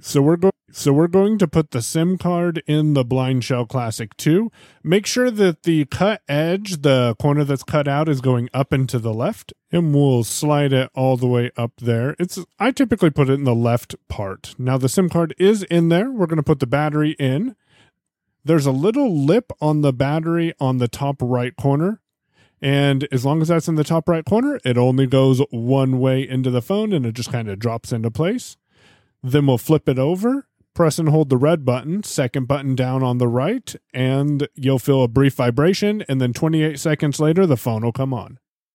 So we're going so we're going to put the SIM card in the BlindShell Classic 2. Make sure that the cut edge, the corner that's cut out is going up and to the left, and we'll slide it all the way up there. It's I typically put it in the left part. Now the SIM card is in there. We're going to put the battery in. There's a little lip on the battery on the top right corner. And as long as that's in the top right corner, it only goes one way into the phone and it just kind of drops into place. Then we'll flip it over, press and hold the red button, second button down on the right, and you'll feel a brief vibration. And then 28 seconds later, the phone will come on.